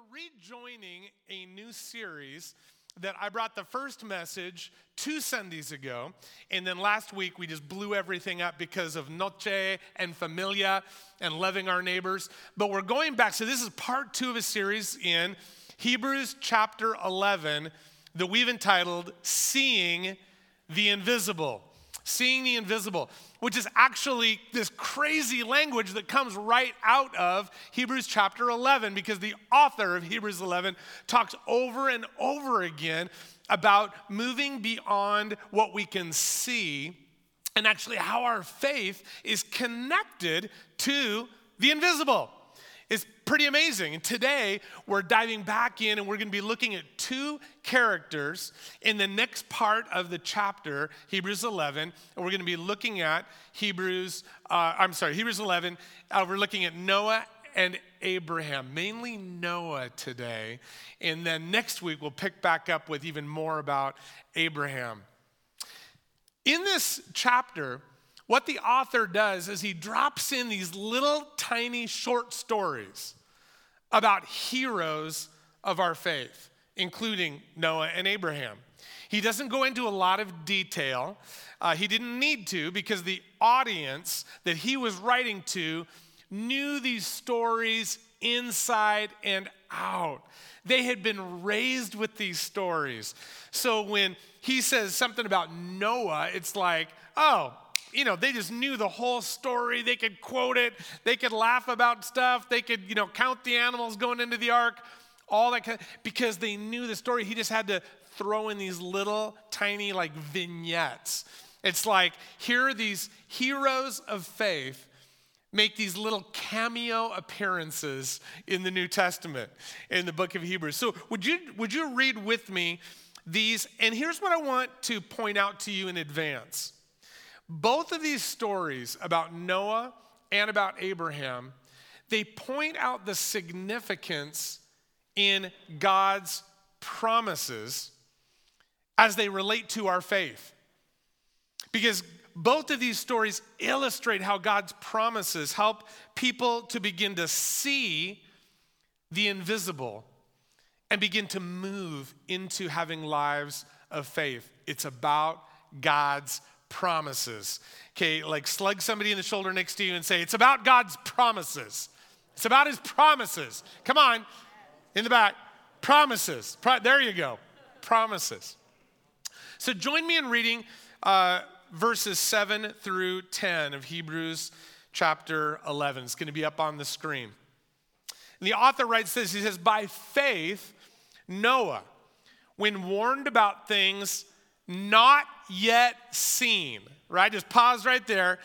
are rejoining a new series that I brought the first message two Sundays ago. And then last week we just blew everything up because of Noche and Familia and loving our neighbors. But we're going back. So this is part two of a series in Hebrews chapter 11 that we've entitled Seeing the Invisible. Seeing the Invisible which is actually this crazy language that comes right out of Hebrews chapter 11, because the author of Hebrews 11 talks over and over again about moving beyond what we can see and actually how our faith is connected to the invisible is pretty amazing. And today we're diving back in and we're going to be looking at two characters in the next part of the chapter, Hebrews 11. And we're going to be looking at Hebrews, uh, I'm sorry, Hebrews 11. Uh, we're looking at Noah and Abraham, mainly Noah today. And then next week we'll pick back up with even more about Abraham. In this chapter, what the author does is he drops in these little tiny short stories about heroes of our faith, including Noah and Abraham. He doesn't go into a lot of detail. Uh, he didn't need to because the audience that he was writing to knew these stories inside and out. They had been raised with these stories. So when he says something about Noah, it's like, oh, you know, they just knew the whole story. They could quote it. They could laugh about stuff. They could, you know, count the animals going into the ark, all that kind of, because they knew the story. He just had to throw in these little tiny like vignettes. It's like here are these heroes of faith make these little cameo appearances in the New Testament in the book of Hebrews. So would you would you read with me these and here's what I want to point out to you in advance. Both of these stories about Noah and about Abraham, they point out the significance in God's promises as they relate to our faith. Because both of these stories illustrate how God's promises help people to begin to see the invisible and begin to move into having lives of faith. It's about God's promises. Okay, like slug somebody in the shoulder next to you and say, It's about God's promises. It's about his promises. Come on, in the back. Promises. Pro- there you go. Promises. So join me in reading uh, verses 7 through 10 of Hebrews chapter 11. It's going to be up on the screen. And the author writes this He says, By faith, Noah, when warned about things not yet seen, right? Just pause right there.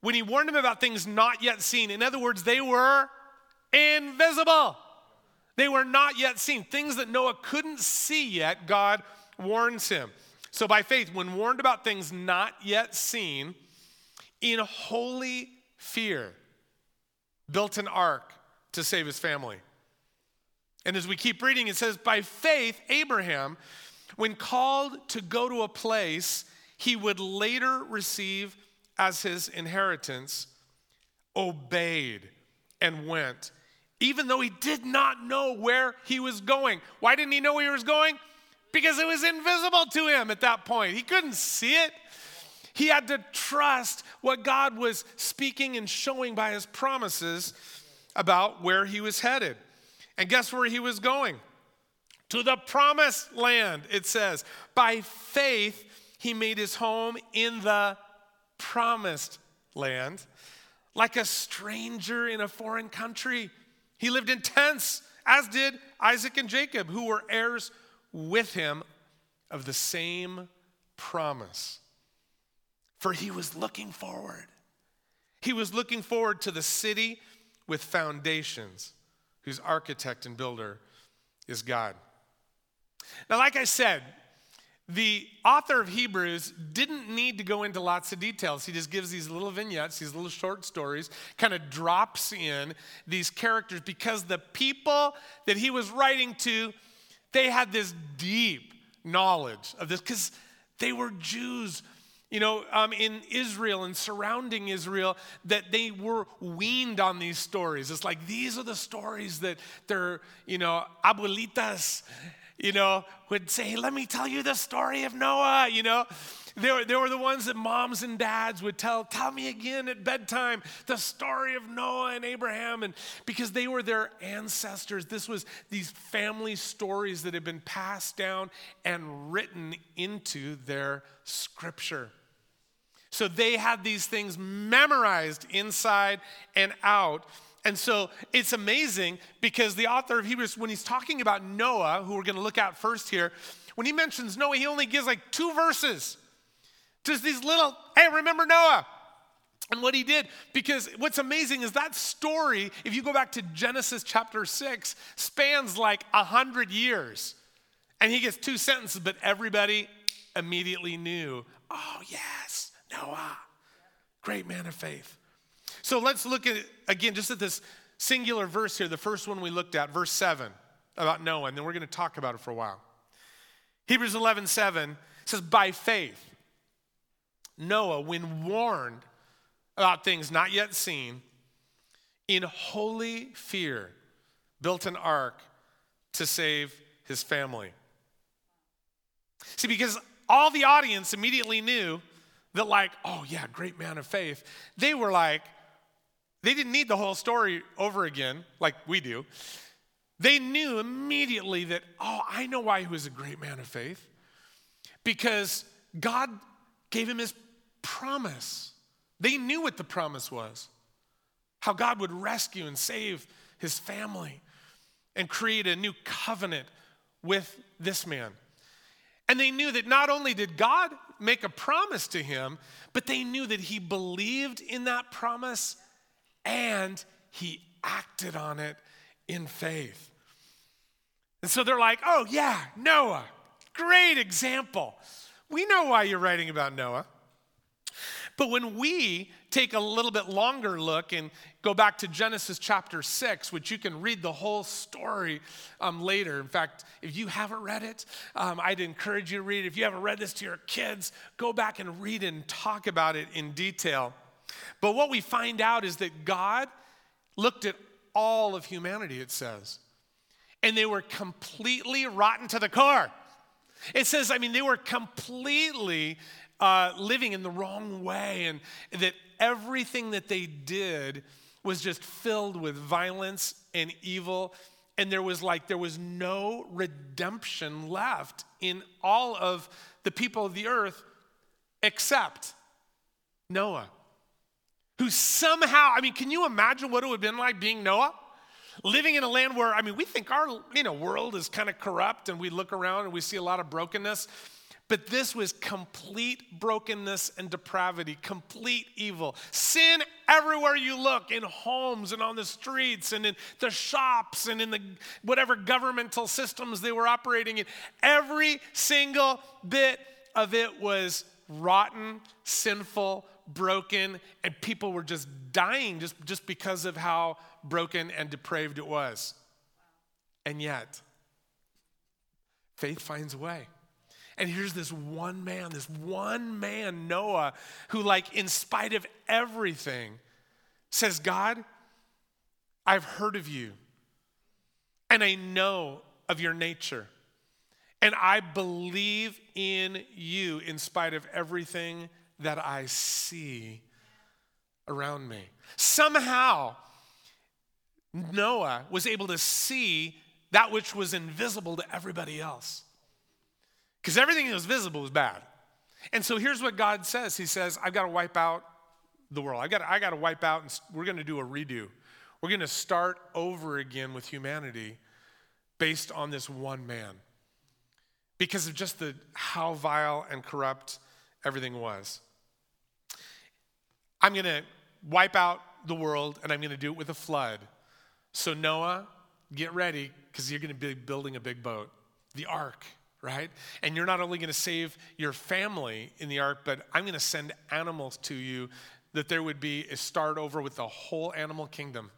When he warned them about things not yet seen, in other words, they were invisible. They were not yet seen. Things that Noah couldn't see yet, God warns him. So, by faith, when warned about things not yet seen, in holy fear, built an ark to save his family. And as we keep reading, it says, By faith, Abraham, when called to go to a place he would later receive as his inheritance, obeyed and went, even though he did not know where he was going. Why didn't he know where he was going? Because it was invisible to him at that point. He couldn't see it. He had to trust what God was speaking and showing by his promises about where he was headed. And guess where he was going? To the promised land, it says. By faith, he made his home in the promised land, like a stranger in a foreign country. He lived in tents, as did Isaac and Jacob, who were heirs with him of the same promise. For he was looking forward. He was looking forward to the city with foundations, whose architect and builder is God. Now, like I said, the author of Hebrews didn't need to go into lots of details. He just gives these little vignettes, these little short stories, kind of drops in these characters because the people that he was writing to, they had this deep knowledge of this because they were Jews you know, um, in Israel and surrounding Israel, that they were weaned on these stories. It's like these are the stories that their, you know, abuelitas, you know, would say, let me tell you the story of Noah, you know. They were, were the ones that moms and dads would tell, tell me again at bedtime the story of Noah and Abraham. And because they were their ancestors, this was these family stories that had been passed down and written into their scripture. So they had these things memorized inside and out. And so it's amazing because the author of Hebrews, when he's talking about Noah, who we're going to look at first here, when he mentions Noah, he only gives like two verses. Just these little, hey, remember Noah? And what he did, because what's amazing is that story, if you go back to Genesis chapter 6, spans like a hundred years. And he gets two sentences, but everybody immediately knew, oh, yes, Noah, great man of faith. So let's look at, again, just at this singular verse here, the first one we looked at, verse 7 about Noah, and then we're going to talk about it for a while. Hebrews 11 7 says, By faith, Noah, when warned about things not yet seen, in holy fear, built an ark to save his family. See, because all the audience immediately knew that, like, oh, yeah, great man of faith. They were like, they didn't need the whole story over again like we do. They knew immediately that, oh, I know why he was a great man of faith. Because God gave him his promise. They knew what the promise was how God would rescue and save his family and create a new covenant with this man. And they knew that not only did God make a promise to him, but they knew that he believed in that promise and he acted on it in faith. And so they're like, oh, yeah, Noah, great example. We know why you're writing about Noah. But when we take a little bit longer look and go back to Genesis chapter 6, which you can read the whole story um, later. In fact, if you haven't read it, um, I'd encourage you to read it. If you haven't read this to your kids, go back and read it and talk about it in detail. But what we find out is that God looked at all of humanity, it says, and they were completely rotten to the core. It says, I mean, they were completely uh, living in the wrong way, and that everything that they did was just filled with violence and evil. And there was like, there was no redemption left in all of the people of the earth except Noah, who somehow, I mean, can you imagine what it would have been like being Noah? Living in a land where, I mean, we think our you know, world is kind of corrupt and we look around and we see a lot of brokenness. But this was complete brokenness and depravity, complete evil. Sin everywhere you look, in homes and on the streets and in the shops and in the whatever governmental systems they were operating in. Every single bit of it was rotten, sinful, broken, and people were just dying just, just because of how broken and depraved it was. And yet, faith finds a way. And here's this one man, this one man, Noah, who, like, in spite of everything, says, God, I've heard of you, and I know of your nature, and I believe in you in spite of everything that I see around me. Somehow, Noah was able to see that which was invisible to everybody else. Because everything that was visible was bad. And so here's what God says He says, I've got to wipe out the world. I got, I got to wipe out, and we're going to do a redo. We're going to start over again with humanity based on this one man because of just the how vile and corrupt everything was. I'm going to wipe out the world and I'm going to do it with a flood. So Noah, get ready because you're going to be building a big boat, the ark right? And you're not only going to save your family in the ark, but I'm going to send animals to you that there would be a start over with the whole animal kingdom.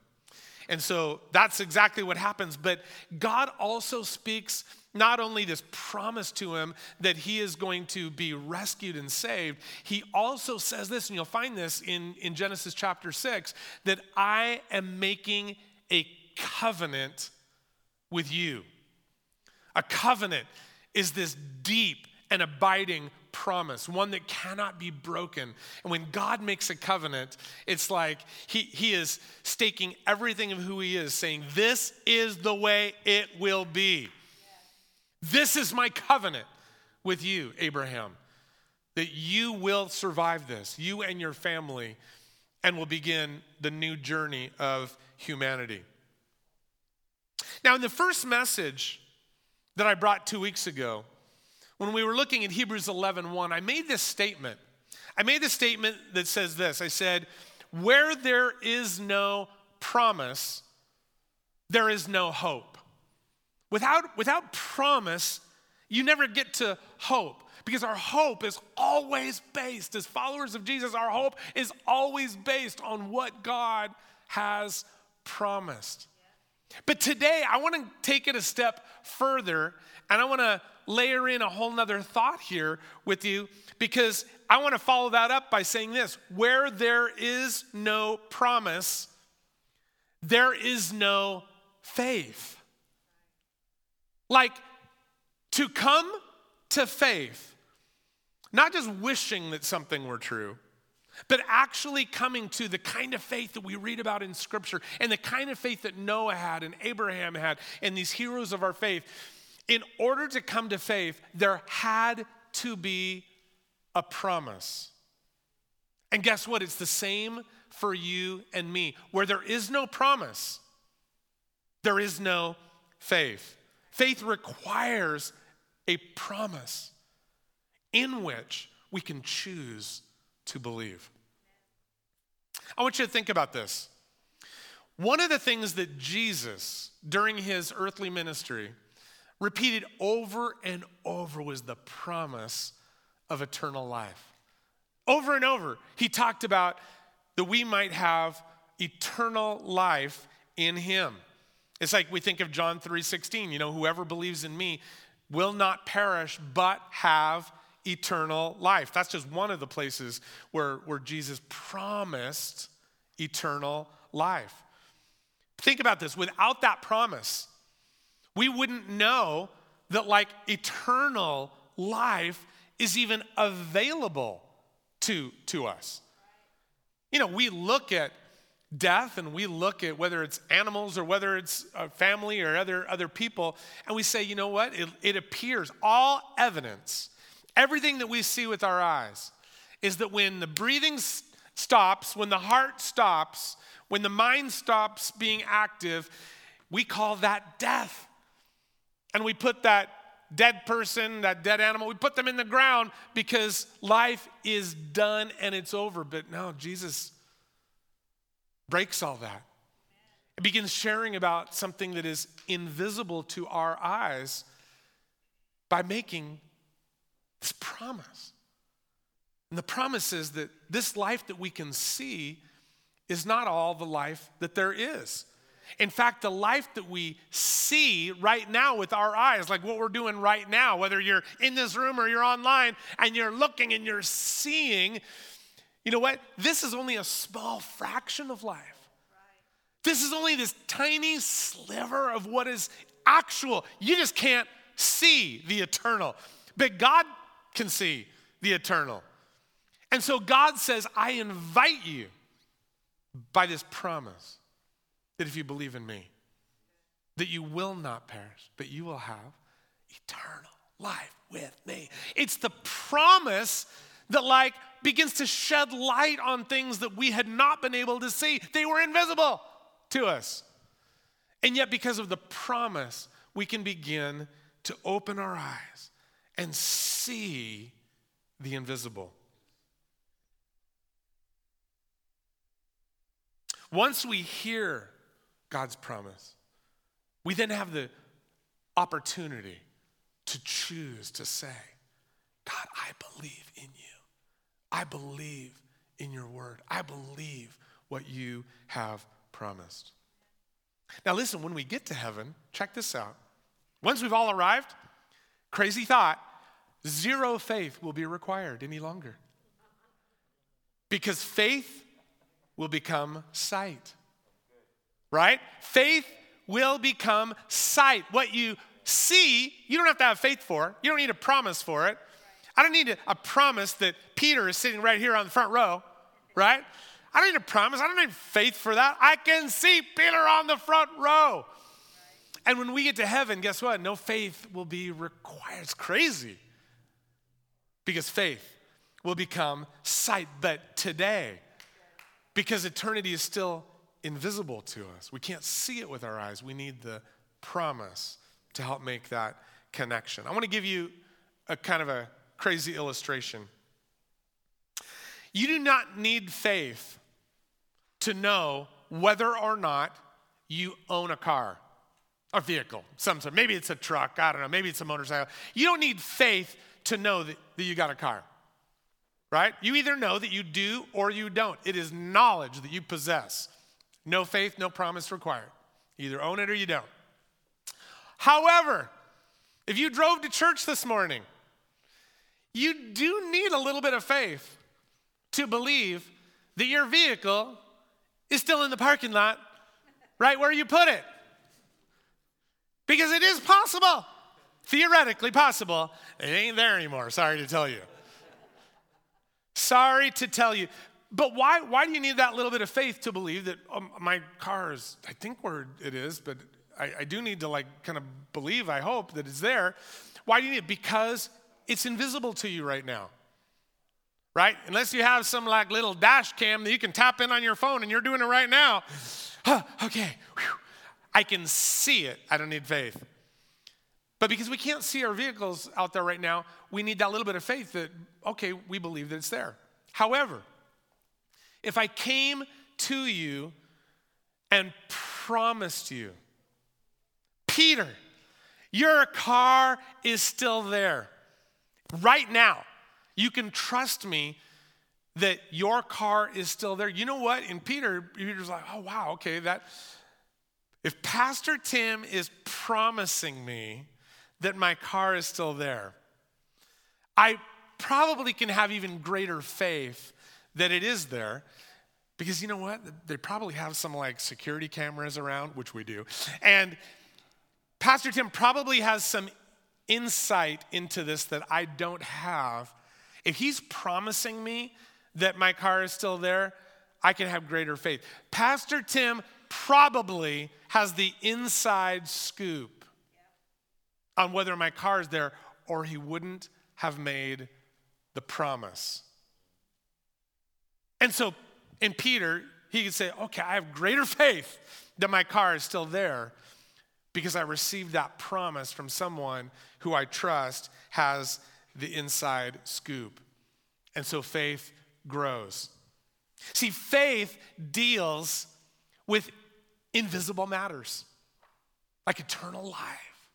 And so that's exactly what happens. But God also speaks not only this promise to him that he is going to be rescued and saved, he also says this, and you'll find this in, in Genesis chapter 6, that I am making a covenant with you. A covenant is this deep and abiding promise, one that cannot be broken. And when God makes a covenant, it's like he, he is staking everything of who he is, saying, This is the way it will be. This is my covenant with you, Abraham, that you will survive this, you and your family, and will begin the new journey of humanity. Now, in the first message that I brought two weeks ago, when we were looking at Hebrews 11 1, I made this statement. I made this statement that says this I said, Where there is no promise, there is no hope. Without, without promise, you never get to hope because our hope is always based, as followers of Jesus, our hope is always based on what God has promised. But today, I want to take it a step further and I want to layer in a whole nother thought here with you because I want to follow that up by saying this where there is no promise, there is no faith. Like to come to faith, not just wishing that something were true, but actually coming to the kind of faith that we read about in Scripture and the kind of faith that Noah had and Abraham had and these heroes of our faith in order to come to faith, there had to be a promise. And guess what? It's the same for you and me. Where there is no promise, there is no faith. Faith requires a promise in which we can choose to believe. I want you to think about this. One of the things that Jesus, during his earthly ministry, repeated over and over was the promise of eternal life. Over and over, he talked about that we might have eternal life in him. It's like we think of John 3:16, you know, whoever believes in me will not perish but have eternal life. That's just one of the places where, where Jesus promised eternal life. Think about this without that promise, we wouldn't know that like eternal life is even available to, to us. You know, we look at death and we look at whether it's animals or whether it's a family or other, other people, and we say, you know what? It, it appears, all evidence, everything that we see with our eyes, is that when the breathing stops, when the heart stops, when the mind stops being active, we call that death and we put that dead person, that dead animal, we put them in the ground because life is done and it's over. But no, Jesus breaks all that. It begins sharing about something that is invisible to our eyes by making this promise. And the promise is that this life that we can see is not all the life that there is. In fact, the life that we see right now with our eyes, like what we're doing right now, whether you're in this room or you're online and you're looking and you're seeing, you know what? This is only a small fraction of life. This is only this tiny sliver of what is actual. You just can't see the eternal, but God can see the eternal. And so God says, I invite you by this promise that if you believe in me, that you will not perish, but you will have eternal life with me. It's the promise that like begins to shed light on things that we had not been able to see. They were invisible to us. And yet because of the promise, we can begin to open our eyes and see the invisible. Once we hear God's promise. We then have the opportunity to choose to say, God, I believe in you. I believe in your word. I believe what you have promised. Now, listen, when we get to heaven, check this out. Once we've all arrived, crazy thought, zero faith will be required any longer. Because faith will become sight. Right? Faith will become sight. What you see, you don't have to have faith for. You don't need a promise for it. I don't need a, promise that Peter is sitting right here on the front row, right? I don't need a promise. I don't need faith for that. I can see Peter on the front row. And when we get to heaven, guess what? No faith will be required. It's crazy. Because faith will become sight. But today, because eternity is still invisible to us, we can't see it with our eyes. We need the promise to help make that connection. I want to give you a kind of a crazy illustration. You do not need faith to know whether or not you own a car, a vehicle, some sort. Maybe it's a truck, I don't know, maybe it's a motorcycle. You don't need faith to know that, that you got a car, right? You either know that you do or you don't. It is knowledge that you possess. No faith, no promise required. Either own it or you don't. However, if you drove to church this morning, you do need a little bit of faith to believe that your vehicle is still in the parking lot right where you put it. Because it is possible, theoretically possible. It ain't there anymore, sorry to tell you. Sorry to tell you. But why, why do you need that little bit of faith to believe that um, my car is, I think where it is, but I, I do need to like kind of believe, I hope that it's there. Why do you need it? Because it's invisible to you right now. Right? Unless you have some like little dash cam that you can tap in on your phone and you're doing it right now. Huh, okay, Whew. I can see it. I don't need faith. But because we can't see our vehicles out there right now, we need that little bit of faith that, okay, we believe that it's there. However, if I came to you and promised you, Peter, your car is still there right now. You can trust me that your car is still there. You know what? And Peter, Peter's like, oh, wow, okay, that. If Pastor Tim is promising me that my car is still there, I probably can have even greater faith that it is there because you know what? They probably have some like security cameras around, which we do. And Pastor Tim probably has some insight into this that I don't have. If he's promising me that my car is still there, I can have greater faith. Pastor Tim probably has the inside scoop on whether my car is there, or he wouldn't have made the promise. And so in Peter, he could say, Okay, I have greater faith that my car is still there because I received that promise from someone who I trust has the inside scoop. And so faith grows. See, faith deals with invisible matters like eternal life,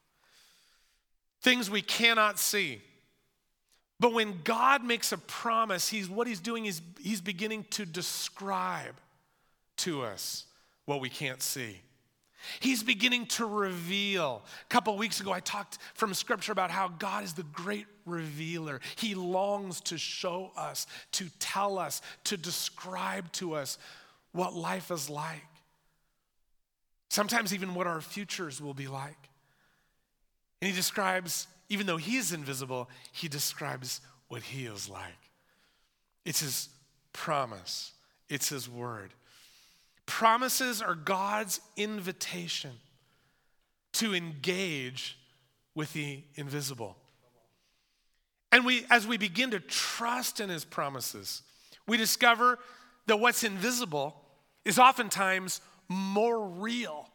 things we cannot see. But when God makes a promise, he's, what he's doing is he's beginning to describe to us what we can't see. He's beginning to reveal. A couple weeks ago, I talked from scripture about how God is the great revealer. He longs to show us, to tell us, to describe to us what life is like. Sometimes, even what our futures will be like. And He describes, even though He is invisible, He describes what He is like. It's His promise, it's His word. Promises are God's invitation to engage with the invisible. And we, as we begin to trust in his promises, we discover that what's invisible is oftentimes more real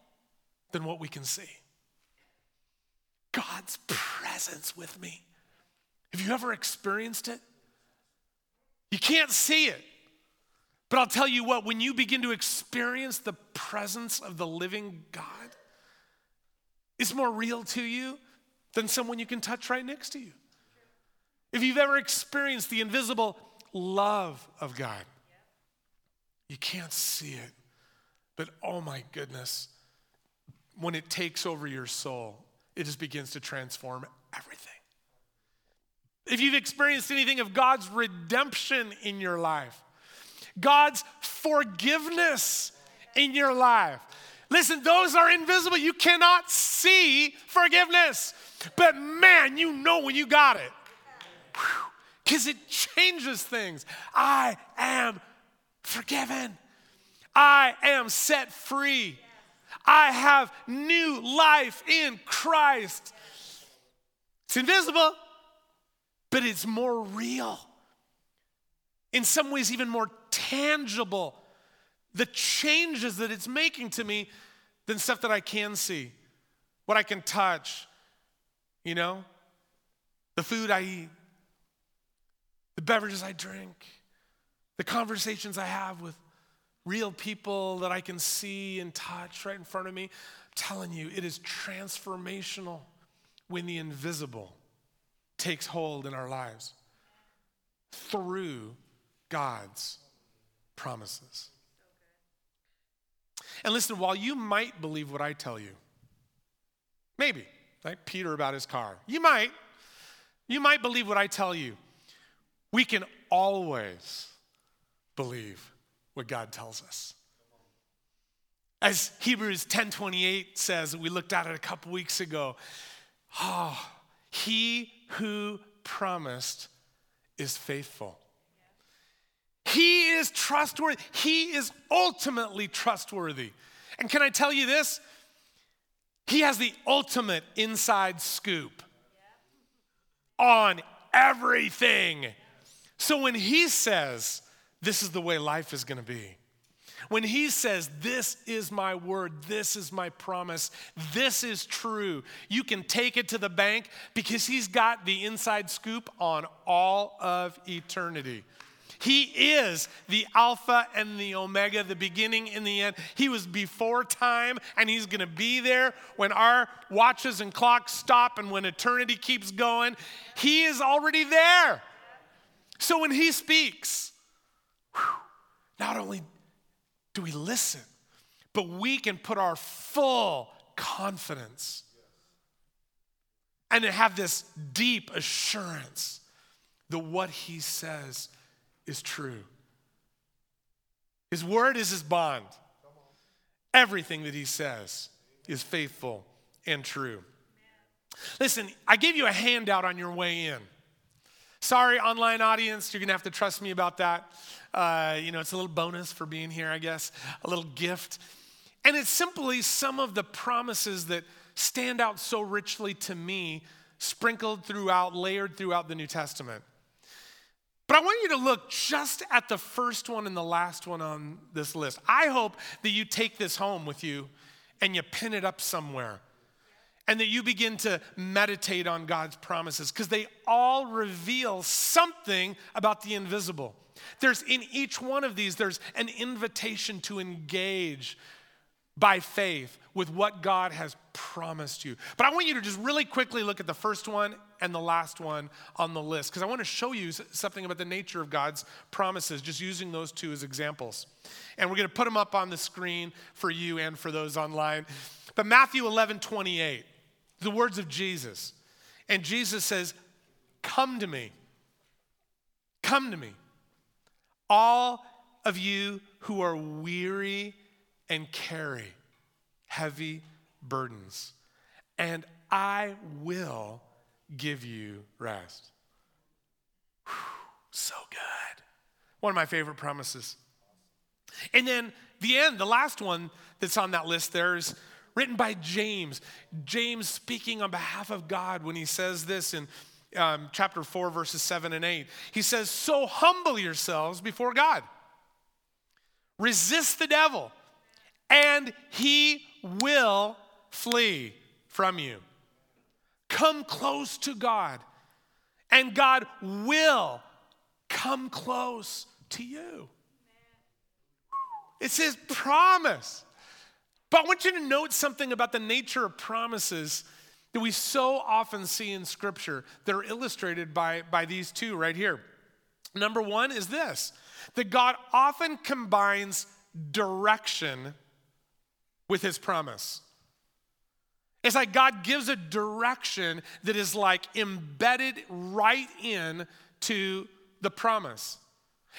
than what we can see. God's presence with me. Have you ever experienced it? You can't see it, but I'll tell you what, when you begin to experience the presence of the living God, it's more real to you than someone you can touch right next to you. If you've ever experienced the invisible love of God, you can't see it, but oh my goodness, when it takes over your soul, it just begins to transform everything. If you've experienced anything of God's redemption in your life, God's forgiveness in your life, listen, those are invisible. You cannot see forgiveness, but man, you know when you got it because it changes things. I am forgiven, I am set free. I have new life in Christ. It's invisible, but it's more real. In some ways, even more tangible. The changes that it's making to me than stuff that I can see, what I can touch, you know, the food I eat, the beverages I drink, the conversations I have with real people that I can see and touch right in front of me. I'm telling you, it is transformational when the invisible takes hold in our lives through God's promises. And listen, while you might believe what I tell you, maybe, like Peter about his car, you might, you might believe what I tell you. We can always believe what God tells us. As Hebrews 10:28 says, we looked at it a couple weeks ago. Oh, he who promised is faithful. He is trustworthy. He is ultimately trustworthy. And can I tell you this? He has the ultimate inside scoop on everything. So when he says, This is the way life is going to be, when he says, This is my word, this is my promise, this is true, you can take it to the bank because he's got the inside scoop on all of eternity. He is the Alpha and the Omega, the beginning and the end. He was before time, and He's going to be there when our watches and clocks stop and when eternity keeps going. He is already there. So when He speaks, whew, not only do we listen, but we can put our full confidence and have this deep assurance that what he says is true. His word is his bond. Everything that he says is faithful and true. Listen, I gave you a handout on your way in. Sorry, online audience, you're gonna have to trust me about that. Uh, you know, it's a little bonus for being here, I guess, a little gift. And it's simply some of the promises that stand out so richly to me, sprinkled throughout, layered throughout the New Testament. But I want you to look just at the first one and the last one on this list. I hope that you take this home with you and you pin it up somewhere and that you begin to meditate on God's promises because they all reveal something about the invisible. There's in each one of these, there's an invitation to engage by faith with what God has promised you. But I want you to just really quickly look at the first one and the last one on the list because I want to show you something about the nature of God's promises, just using those two as examples. And we're going to put them up on the screen for you and for those online. But Matthew 11 28 the words of Jesus. And Jesus says, Come to me. Come to me. All of you who are weary and carry heavy burdens, and I will give you rest. Whew, so good. One of my favorite promises. And then the end, the last one that's on that list there is written by James. James speaking on behalf of God when he says this in um, chapter 4, verses 7 and 8. He says, So humble yourselves before God, resist the devil, and he will flee from you. Come close to God, and God will come close to you. It's his promise. But I want you to note something about the nature of promises that we so often see in Scripture that are illustrated by, by these two right here. Number one is this that God often combines direction with his promise. It's like God gives a direction that is like embedded right in to the promise.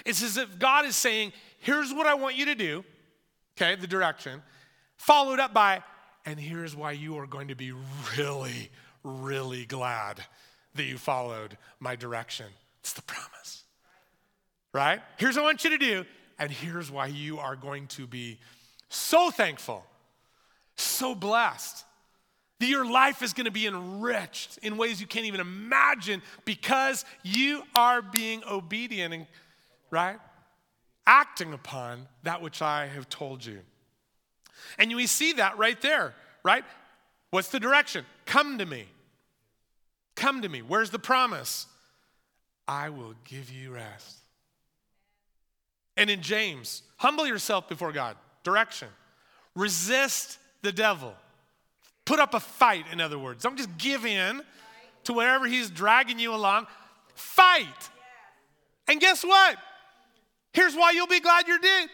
It's as if God is saying, here's what I want you to do, okay, the direction, followed up by, and here's why you are going to be really, really glad that you followed my direction. It's the promise, right? Here's what I want you to do, and here's why you are going to be so thankful, so blessed that your life is going to be enriched in ways you can't even imagine because you are being obedient and right acting upon that which i have told you and we see that right there right what's the direction come to me come to me where's the promise i will give you rest and in james humble yourself before god direction resist the devil Put up a fight, in other words. Don't just give in to wherever he's dragging you along. Fight. And guess what? Here's why you'll be glad you did.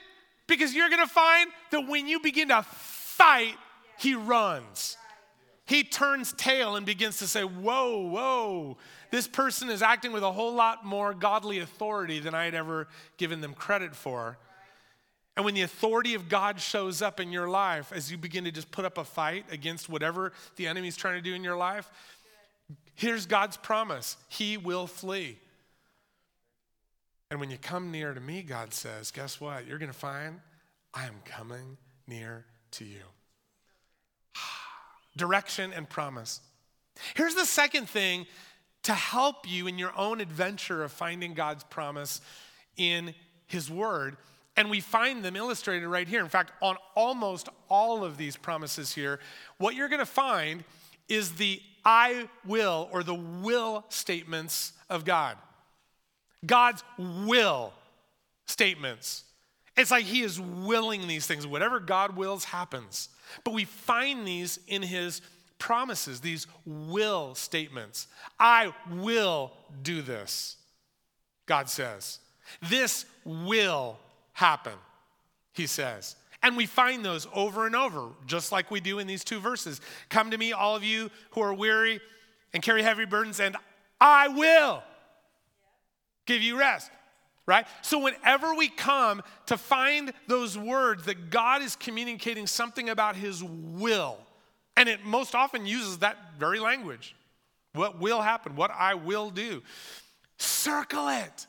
Because you're going to find that when you begin to fight, he runs. He turns tail and begins to say, Whoa, whoa, this person is acting with a whole lot more godly authority than I had ever given them credit for. And when the authority of God shows up in your life, as you begin to just put up a fight against whatever the enemy's trying to do in your life, here's God's promise He will flee. And when you come near to me, God says, guess what? You're going to find I am coming near to you. Direction and promise. Here's the second thing to help you in your own adventure of finding God's promise in His Word and we find them illustrated right here. In fact, on almost all of these promises here, what you're going to find is the I will or the will statements of God. God's will statements. It's like He is willing these things. Whatever God wills happens. But we find these in His promises, these will statements. I will do this, God says. This will happen, he says. And we find those over and over, just like we do in these two verses. Come to me, all of you who are weary and carry heavy burdens, and I will give you rest. Right? So, whenever we come to find those words that God is communicating something about His will, and it most often uses that very language what will happen, what I will do, circle it.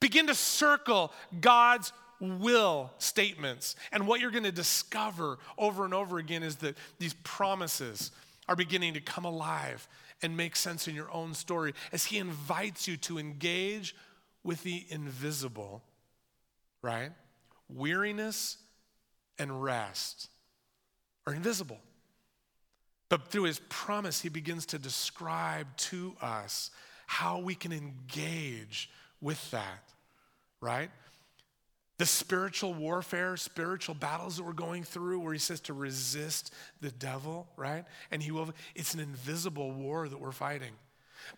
Begin to circle God's will statements. And what you're going to discover over and over again is that these promises are beginning to come alive and make sense in your own story as He invites you to engage with the invisible, right? Weariness and rest are invisible. But through His promise, He begins to describe to us how we can engage with that, right? The spiritual warfare, spiritual battles that we're going through, where he says to resist the devil, right? And he will, it's an invisible war that we're fighting.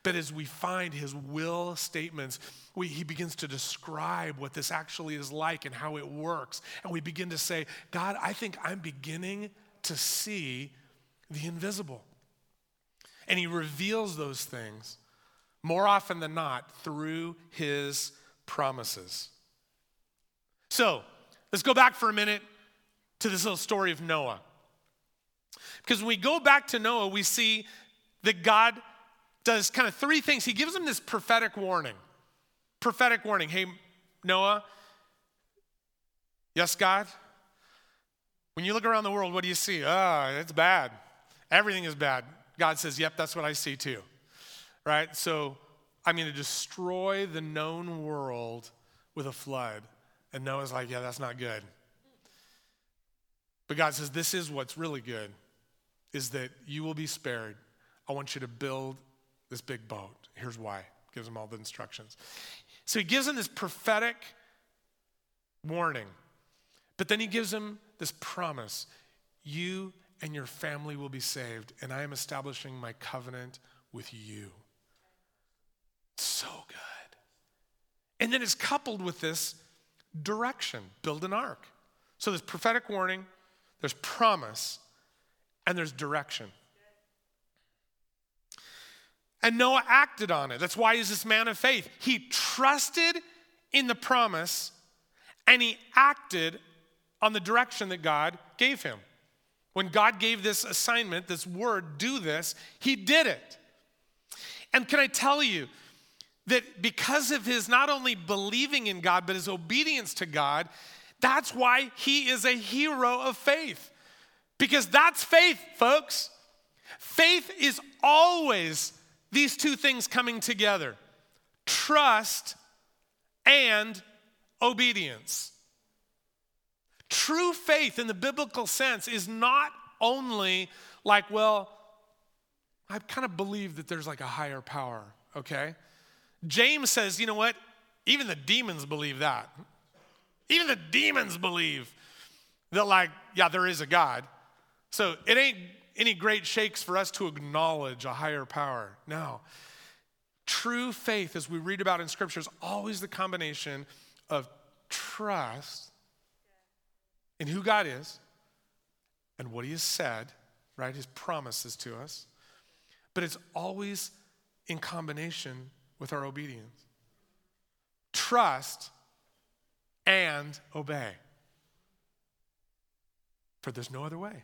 But as we find his will statements, we, he begins to describe what this actually is like and how it works. And we begin to say, God, I think I'm beginning to see the invisible. And he reveals those things more often than not through his promises. So let's go back for a minute to this little story of Noah. Because when we go back to Noah, we see that God does kind of three things. He gives him this prophetic warning. Prophetic warning. Hey, Noah, yes, God? When you look around the world, what do you see? Ah, oh, it's bad. Everything is bad. God says, yep, that's what I see too. Right? So I'm going to destroy the known world with a flood. And Noah's like, yeah, that's not good. But God says, this is what's really good, is that you will be spared. I want you to build this big boat. Here's why. Gives him all the instructions. So he gives him this prophetic warning, but then he gives him this promise you and your family will be saved, and I am establishing my covenant with you. So good. And then it's coupled with this direction build an ark. So there's prophetic warning, there's promise, and there's direction. And Noah acted on it. That's why he's this man of faith. He trusted in the promise and he acted on the direction that God gave him. When God gave this assignment, this word, do this, he did it. And can I tell you that because of his not only believing in God, but his obedience to God, that's why he is a hero of faith. Because that's faith, folks. Faith is always these two things coming together trust and obedience. True faith in the biblical sense is not only like, well, I kind of believe that there's like a higher power, okay? James says, you know what? Even the demons believe that. Even the demons believe that, like, yeah, there is a God. So it ain't any great shakes for us to acknowledge a higher power. No. True faith, as we read about in Scripture, is always the combination of trust in who God is and what He has said, right? His promises to us. But it's always in combination with our obedience. Trust and obey. For there's no other way,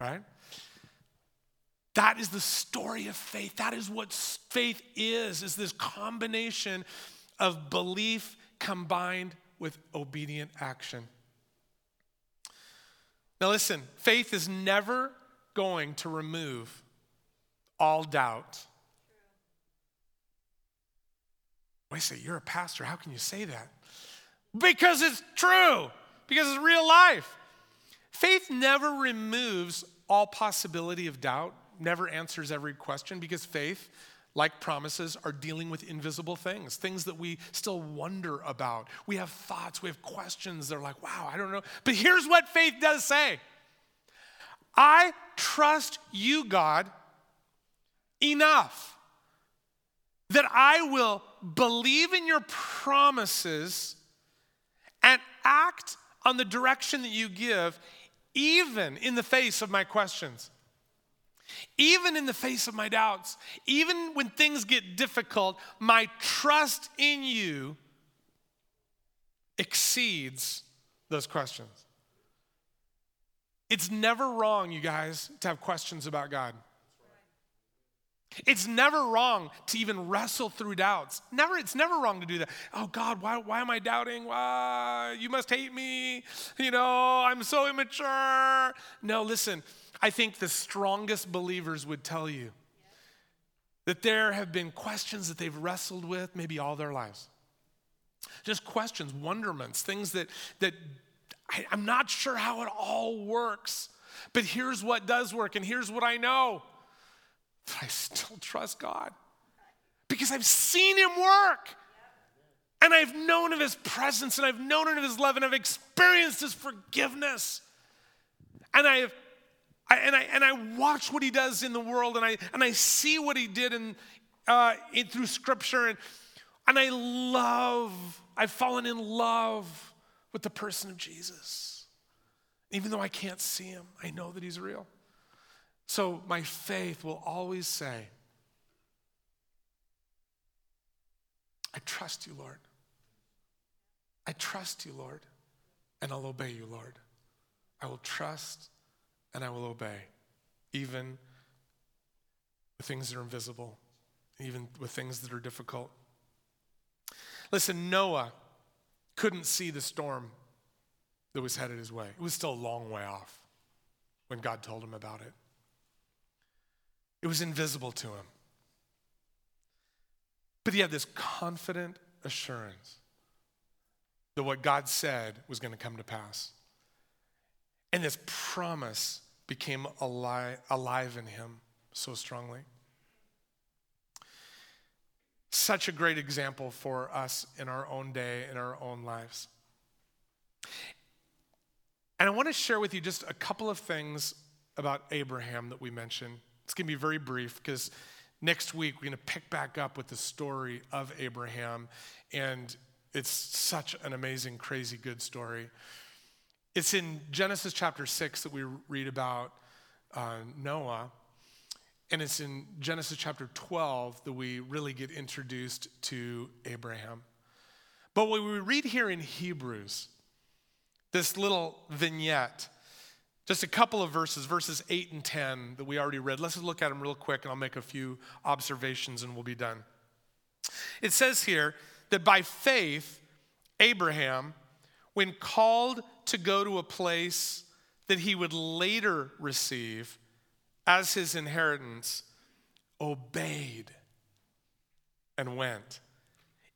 right? That is the story of faith. That is what faith is, is this combination of belief combined with obedient action. Now listen, faith is never going to remove all doubt. I say, You're a pastor. How can you say that? Because it's true, because it's real life. Faith never removes all possibility of doubt, never answers every question, because faith, like promises, are dealing with invisible things, things that we still wonder about. We have thoughts, we have questions. They're like, wow, I don't know. But here's what faith does say I trust you, God, enough that I will believe in your promises and act on the direction that you give, even in the face of my questions, even in the face of my doubts, even when things get difficult, my trust in you exceeds those questions. It's never wrong, you guys, to have questions about God. It's never wrong to even wrestle through doubts. Never, it's never wrong to do that. Oh God, why, why am I doubting? Why? You must hate me. You know, I'm so immature. No, listen, I think the strongest believers would tell you that there have been questions that they've wrestled with maybe all their lives. Just questions, wonderments, things that that I, I'm not sure how it all works. But here's what does work, and here's what I know but I still trust God because I've seen Him work. And I've known of His presence and I've known of His love and I've experienced His forgiveness. And I've I, and I and I watch what He does in the world and I and I see what He did in, uh, in through Scripture and and I love. I've fallen in love with the person of Jesus. Even though I can't see Him, I know that He's real. So my faith will always say, I trust you, Lord. I trust you, Lord, and I'll obey you, Lord. I will trust and I will obey, even with things that are invisible, even with things that are difficult. Listen, Noah couldn't see the storm that was headed his way. It was still a long way off when God told him about it. It was invisible to him. But he had this confident assurance that what God said was going to come to pass. And this promise became alive, alive in him so strongly. Such a great example for us in our own day, in our own lives. And I want to share with you just a couple of things about Abraham that we mentioned it's going to be very brief because next week we're going to pick back up with the story of Abraham. And it's such an amazing, crazy good story. It's in Genesis chapter 6 that we read about uh, Noah. And it's in Genesis chapter 12 that we really get introduced to Abraham. But what we read here in Hebrews, this little vignette, just a couple of verses, verses 8 and 10 that we already read. Let's look at them real quick and I'll make a few observations and we'll be done. It says here that by faith, Abraham, when called to go to a place that he would later receive as his inheritance, obeyed and went,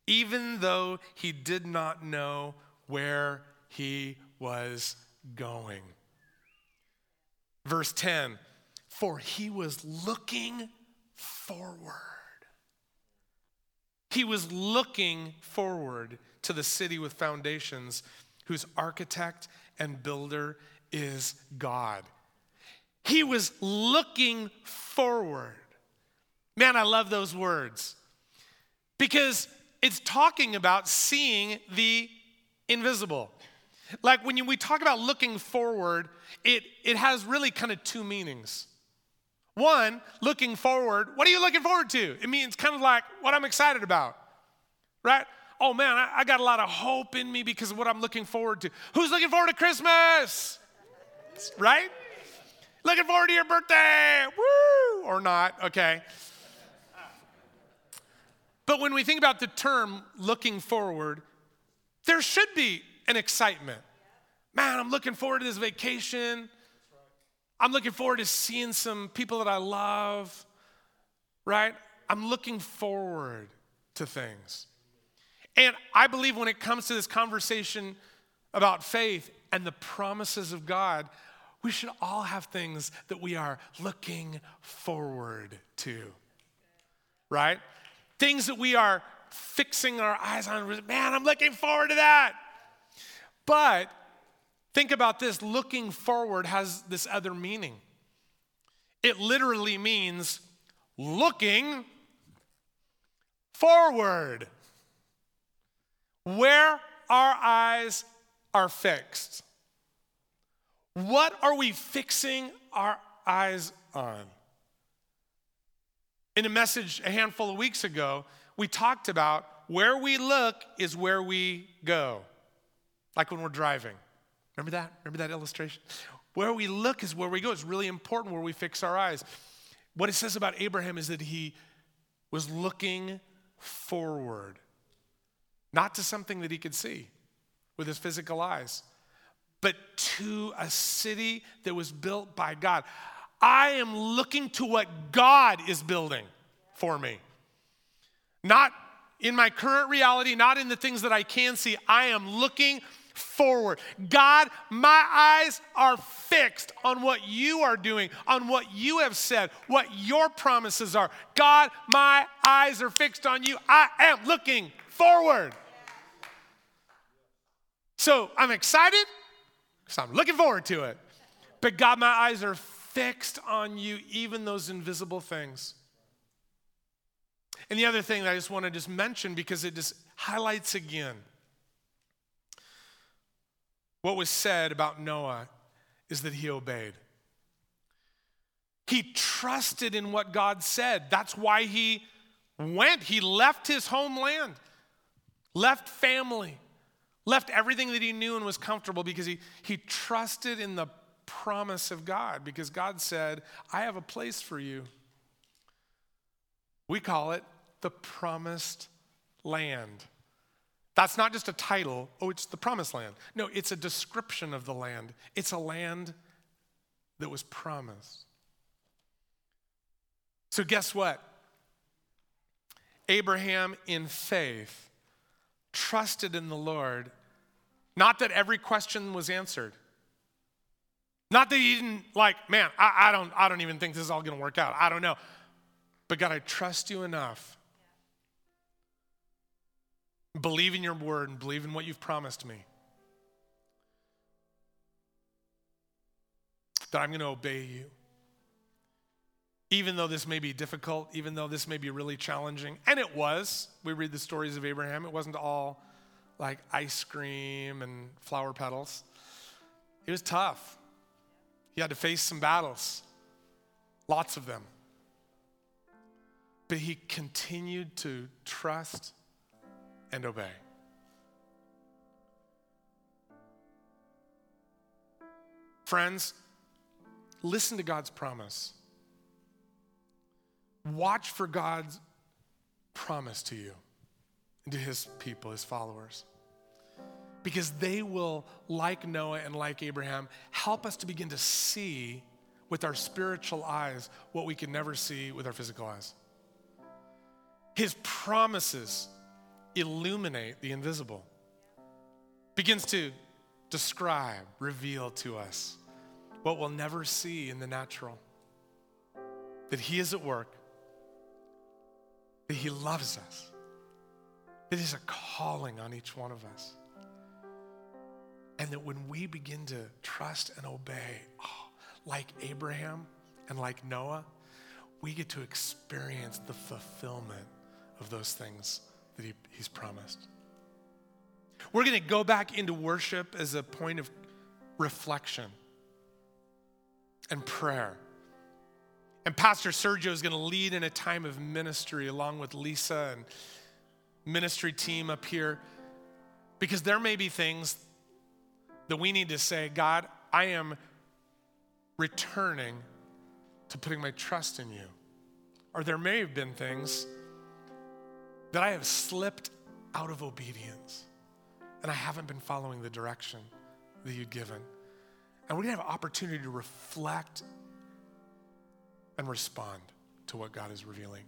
even though he did not know where he was going. Verse 10 For he was looking forward. He was looking forward to the city with foundations, whose architect and builder is God. He was looking forward. Man, I love those words because it's talking about seeing the invisible. Like when you, we talk about looking forward, it, it has really kind of two meanings. One, looking forward, what are you looking forward to? It means kind of like what I'm excited about, right? Oh man, I, I got a lot of hope in me because of what I'm looking forward to. Who's looking forward to Christmas? Right? Looking forward to your birthday, woo, or not, okay. But when we think about the term looking forward, there should be an excitement. Man, I'm looking forward to this vacation. I'm looking forward to seeing some people that I love, right? I'm looking forward to things. And I believe when it comes to this conversation about faith and the promises of God, we should all have things that we are looking forward to, right? Things that we are fixing our eyes on. Man, I'm looking forward to that. But think about this looking forward has this other meaning. It literally means looking forward. Where our eyes are fixed. What are we fixing our eyes on? In a message a handful of weeks ago, we talked about where we look is where we go, like when we're driving. Remember that? Remember that illustration? Where we look is where we go. It's really important where we fix our eyes. What it says about Abraham is that he was looking forward, not to something that he could see with his physical eyes, but to a city that was built by God. I am looking to what God is building for me. Not in my current reality, not in the things that I can see. I am looking forward. God, my eyes are fixed on what you are doing, on what you have said, what your promises are. God, my eyes are fixed on you. I am looking forward. So I'm excited because I'm looking forward to it. But God, my eyes are fixed on you, even those invisible things. And the other thing that I just want to just mention because it just highlights again what was said about Noah is that he obeyed. He trusted in what God said. That's why he went. He left his homeland, left family, left everything that he knew and was comfortable because he, he trusted in the promise of God because God said, I have a place for you. We call it the promised land. That's not just a title, oh, it's the promised land. No, it's a description of the land. It's a land that was promised. So, guess what? Abraham, in faith, trusted in the Lord, not that every question was answered. Not that he didn't like, man, I, I don't, I don't even think this is all gonna work out. I don't know. But God, I trust you enough Believe in your word and believe in what you've promised me. That I'm going to obey you. Even though this may be difficult, even though this may be really challenging. And it was. We read the stories of Abraham. It wasn't all like ice cream and flower petals. It was tough. He had to face some battles, lots of them. but he continued to trust and obey. Friends, listen to God's promise. Watch for God's promise to you and to his people, his followers. Because they will, like Noah and like Abraham, help us to begin to see with our spiritual eyes what we can never see with our physical eyes. His promises illuminate the invisible, begins to describe, reveal to us what we'll never see in the natural. That He is at work, that He loves us, that He's a calling on each one of us. And that when we begin to trust and obey, oh, like Abraham and like Noah, we get to experience the fulfillment of those things that he, He's promised. We're going to go back into worship as a point of reflection and prayer. And Pastor Sergio is going to lead in a time of ministry along with Lisa and ministry team up here because there may be things that we need to say, God, I am returning to putting my trust in you. Or there may have been things that I have slipped out of obedience and I haven't been following the direction that you'd given. And we're gonna have an opportunity to reflect and respond to what God is revealing.